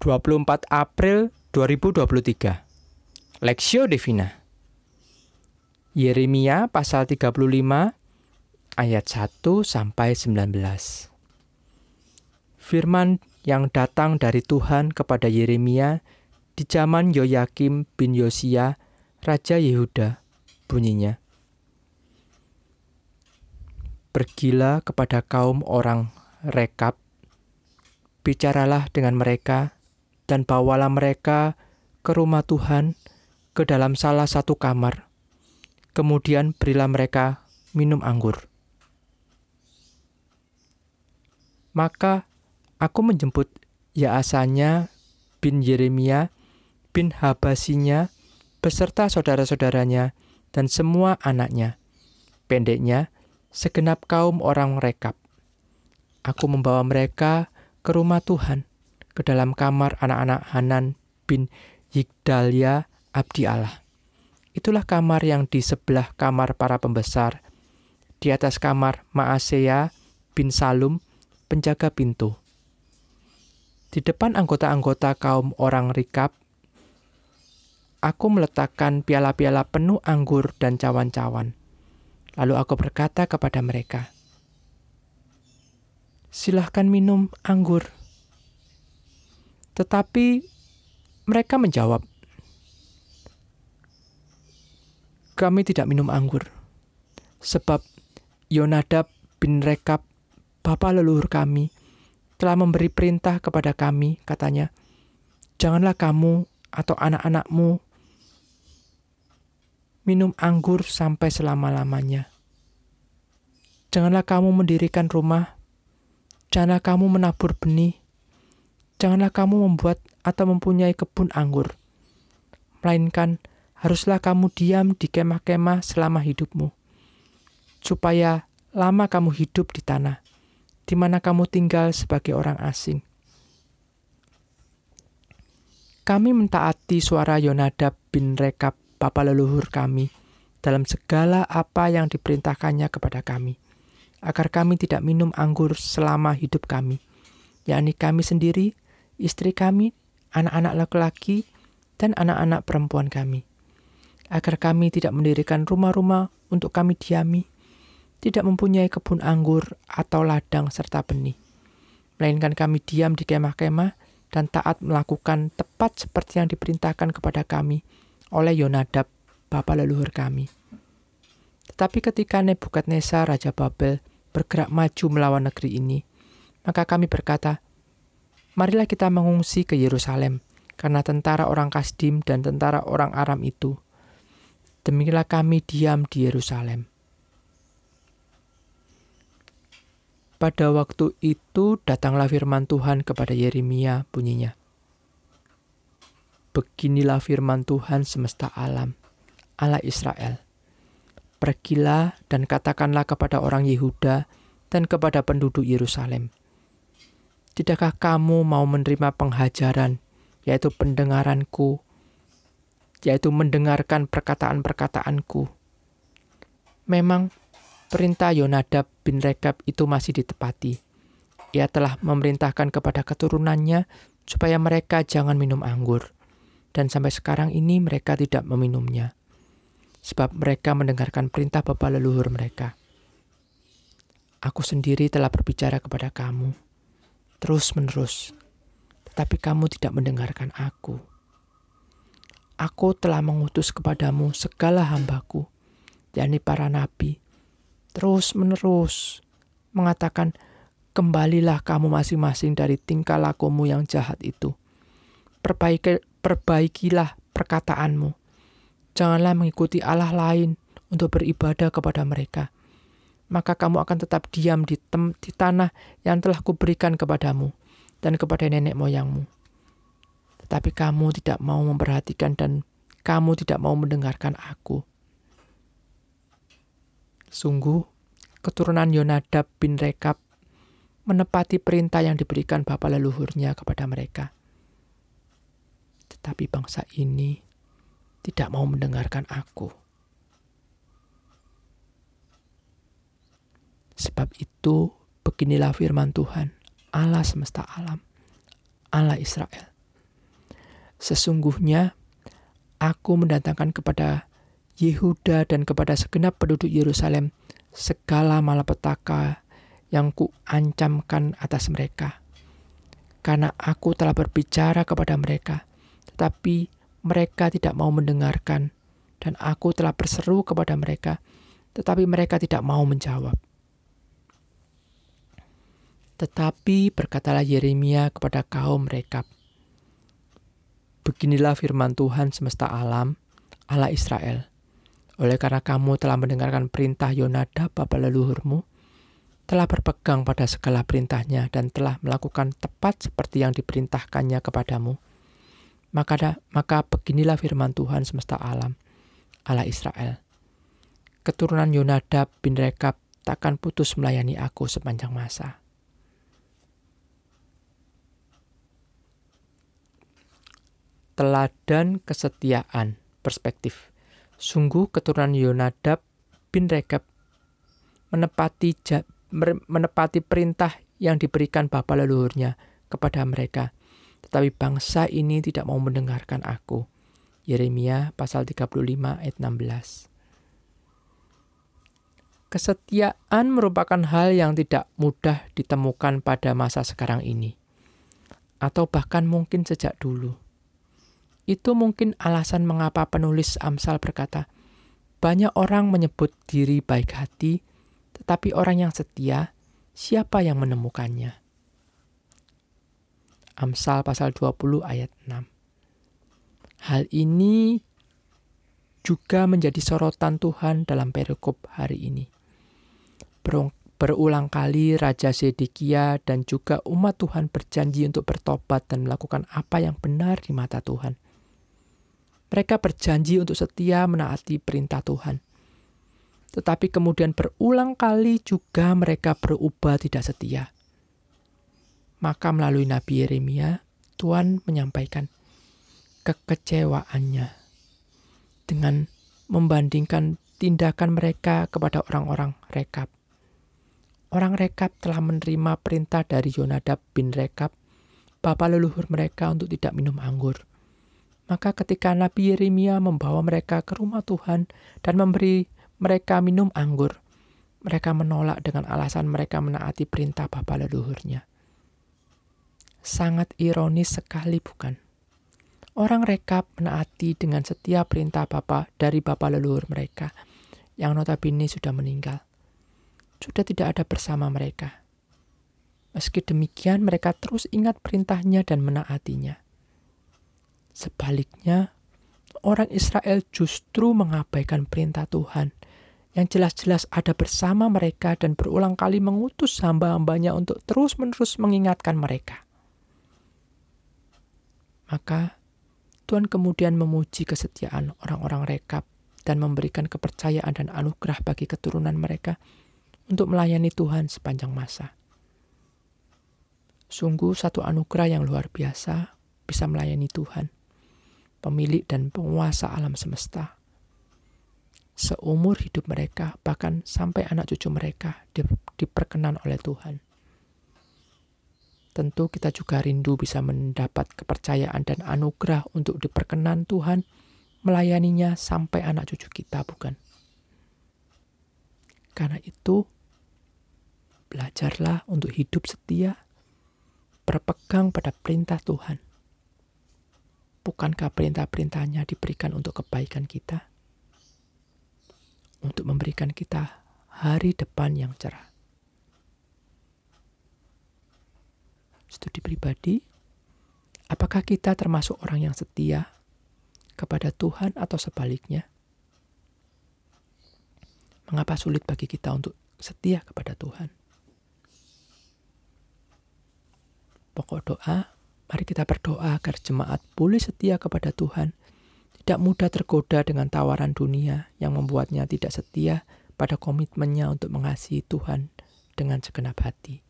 24 April 2023 Lexio Divina Yeremia pasal 35 ayat 1 sampai 19 Firman yang datang dari Tuhan kepada Yeremia di zaman Yoyakim bin Yosia, Raja Yehuda, bunyinya. Pergilah kepada kaum orang rekap, bicaralah dengan mereka, dan bawalah mereka ke rumah Tuhan, ke dalam salah satu kamar. Kemudian berilah mereka minum anggur. Maka aku menjemput Yaasanya bin Yeremia bin Habasinya beserta saudara-saudaranya dan semua anaknya. Pendeknya, segenap kaum orang rekap. Aku membawa mereka ke rumah Tuhan, ke dalam kamar anak-anak Hanan bin Yigdalia abdi Allah. Itulah kamar yang di sebelah kamar para pembesar. Di atas kamar Maasea bin Salum, penjaga pintu. Di depan anggota-anggota kaum orang rikap, aku meletakkan piala-piala penuh anggur dan cawan-cawan. Lalu aku berkata kepada mereka, "Silahkan minum anggur." Tetapi mereka menjawab, "Kami tidak minum anggur, sebab Yonadab bin Rekab, bapa leluhur kami, telah memberi perintah kepada kami," katanya, "Janganlah kamu atau anak-anakmu minum anggur sampai selama-lamanya. Janganlah kamu mendirikan rumah, janganlah kamu menabur benih, janganlah kamu membuat atau mempunyai kebun anggur, melainkan haruslah kamu diam di kemah-kemah selama hidupmu, supaya lama kamu hidup di tanah, di mana kamu tinggal sebagai orang asing. Kami mentaati suara Yonadab bin Rekab Bapa leluhur kami dalam segala apa yang diperintahkannya kepada kami, agar kami tidak minum anggur selama hidup kami, yakni kami sendiri, istri kami, anak-anak laki-laki, dan anak-anak perempuan kami, agar kami tidak mendirikan rumah-rumah untuk kami diami, tidak mempunyai kebun anggur atau ladang serta benih, melainkan kami diam di kemah-kemah dan taat melakukan tepat seperti yang diperintahkan kepada kami oleh Yonadab, bapa leluhur kami. Tetapi ketika Nebukadnezar Raja Babel bergerak maju melawan negeri ini, maka kami berkata, Marilah kita mengungsi ke Yerusalem, karena tentara orang Kasdim dan tentara orang Aram itu. Demikianlah kami diam di Yerusalem. Pada waktu itu datanglah firman Tuhan kepada Yeremia bunyinya. Beginilah firman Tuhan semesta alam, Allah Israel. Pergilah dan katakanlah kepada orang Yehuda dan kepada penduduk Yerusalem. Tidakkah kamu mau menerima penghajaran, yaitu pendengaranku, yaitu mendengarkan perkataan-perkataanku? Memang perintah Yonadab bin Rekab itu masih ditepati. Ia telah memerintahkan kepada keturunannya supaya mereka jangan minum anggur dan sampai sekarang ini mereka tidak meminumnya, sebab mereka mendengarkan perintah bapa leluhur mereka. Aku sendiri telah berbicara kepada kamu, terus-menerus, tetapi kamu tidak mendengarkan aku. Aku telah mengutus kepadamu segala hambaku, yakni para nabi, terus-menerus mengatakan, Kembalilah kamu masing-masing dari tingkah lakumu yang jahat itu. Perbaiki, perbaikilah perkataanmu. Janganlah mengikuti Allah lain untuk beribadah kepada mereka. Maka kamu akan tetap diam di, tem di tanah yang telah kuberikan kepadamu dan kepada nenek moyangmu. Tetapi kamu tidak mau memperhatikan dan kamu tidak mau mendengarkan aku. Sungguh, keturunan Yonadab bin Rekab menepati perintah yang diberikan bapa leluhurnya kepada mereka tetapi bangsa ini tidak mau mendengarkan aku. Sebab itu, beginilah firman Tuhan, Allah semesta alam, Allah Israel. Sesungguhnya aku mendatangkan kepada Yehuda dan kepada segenap penduduk Yerusalem segala malapetaka yang kuancamkan atas mereka. Karena aku telah berbicara kepada mereka, tetapi mereka tidak mau mendengarkan, dan aku telah berseru kepada mereka, tetapi mereka tidak mau menjawab. Tetapi berkatalah Yeremia kepada kaum Rekab, Beginilah firman Tuhan semesta alam, Allah Israel. Oleh karena kamu telah mendengarkan perintah Yonadab bapa leluhurmu, telah berpegang pada segala perintahnya dan telah melakukan tepat seperti yang diperintahkannya kepadamu, maka, maka beginilah firman Tuhan semesta alam, Allah Israel. Keturunan Yonadab bin Rekab takkan putus melayani aku sepanjang masa. Teladan kesetiaan perspektif. Sungguh keturunan Yonadab bin Rekab menepati menepati perintah yang diberikan bapa leluhurnya kepada mereka. Tetapi bangsa ini tidak mau mendengarkan aku. Yeremia pasal 35 ayat 16. Kesetiaan merupakan hal yang tidak mudah ditemukan pada masa sekarang ini. Atau bahkan mungkin sejak dulu. Itu mungkin alasan mengapa penulis Amsal berkata, banyak orang menyebut diri baik hati, tetapi orang yang setia, siapa yang menemukannya? Amsal pasal 20 ayat 6. Hal ini juga menjadi sorotan Tuhan dalam perikop hari ini. Berulang kali Raja Sedekia dan juga umat Tuhan berjanji untuk bertobat dan melakukan apa yang benar di mata Tuhan. Mereka berjanji untuk setia menaati perintah Tuhan. Tetapi kemudian berulang kali juga mereka berubah tidak setia. Maka melalui Nabi Yeremia, Tuhan menyampaikan kekecewaannya dengan membandingkan tindakan mereka kepada orang-orang Rekab. Orang Rekab telah menerima perintah dari Yonadab bin Rekab, bapa leluhur mereka untuk tidak minum anggur. Maka ketika Nabi Yeremia membawa mereka ke rumah Tuhan dan memberi mereka minum anggur, mereka menolak dengan alasan mereka menaati perintah bapa leluhurnya. Sangat ironis sekali bukan? Orang rekap menaati dengan setiap perintah bapa dari bapa leluhur mereka yang notabene sudah meninggal. Sudah tidak ada bersama mereka. Meski demikian mereka terus ingat perintahnya dan menaatinya. Sebaliknya, orang Israel justru mengabaikan perintah Tuhan yang jelas-jelas ada bersama mereka dan berulang kali mengutus hamba-hambanya untuk terus-menerus mengingatkan mereka. Maka Tuhan kemudian memuji kesetiaan orang-orang rekap dan memberikan kepercayaan dan anugerah bagi keturunan mereka untuk melayani Tuhan sepanjang masa. Sungguh satu anugerah yang luar biasa bisa melayani Tuhan pemilik dan penguasa alam semesta. Seumur hidup mereka, bahkan sampai anak cucu mereka di, diperkenan oleh Tuhan. Tentu kita juga rindu bisa mendapat kepercayaan dan anugerah untuk diperkenan Tuhan melayaninya sampai anak cucu kita, bukan? Karena itu, belajarlah untuk hidup setia, berpegang pada perintah Tuhan Bukankah perintah-perintahnya diberikan untuk kebaikan kita? Untuk memberikan kita hari depan yang cerah. Studi pribadi, apakah kita termasuk orang yang setia kepada Tuhan atau sebaliknya? Mengapa sulit bagi kita untuk setia kepada Tuhan? Pokok doa Mari kita berdoa agar jemaat boleh setia kepada Tuhan, tidak mudah tergoda dengan tawaran dunia yang membuatnya tidak setia pada komitmennya untuk mengasihi Tuhan dengan segenap hati.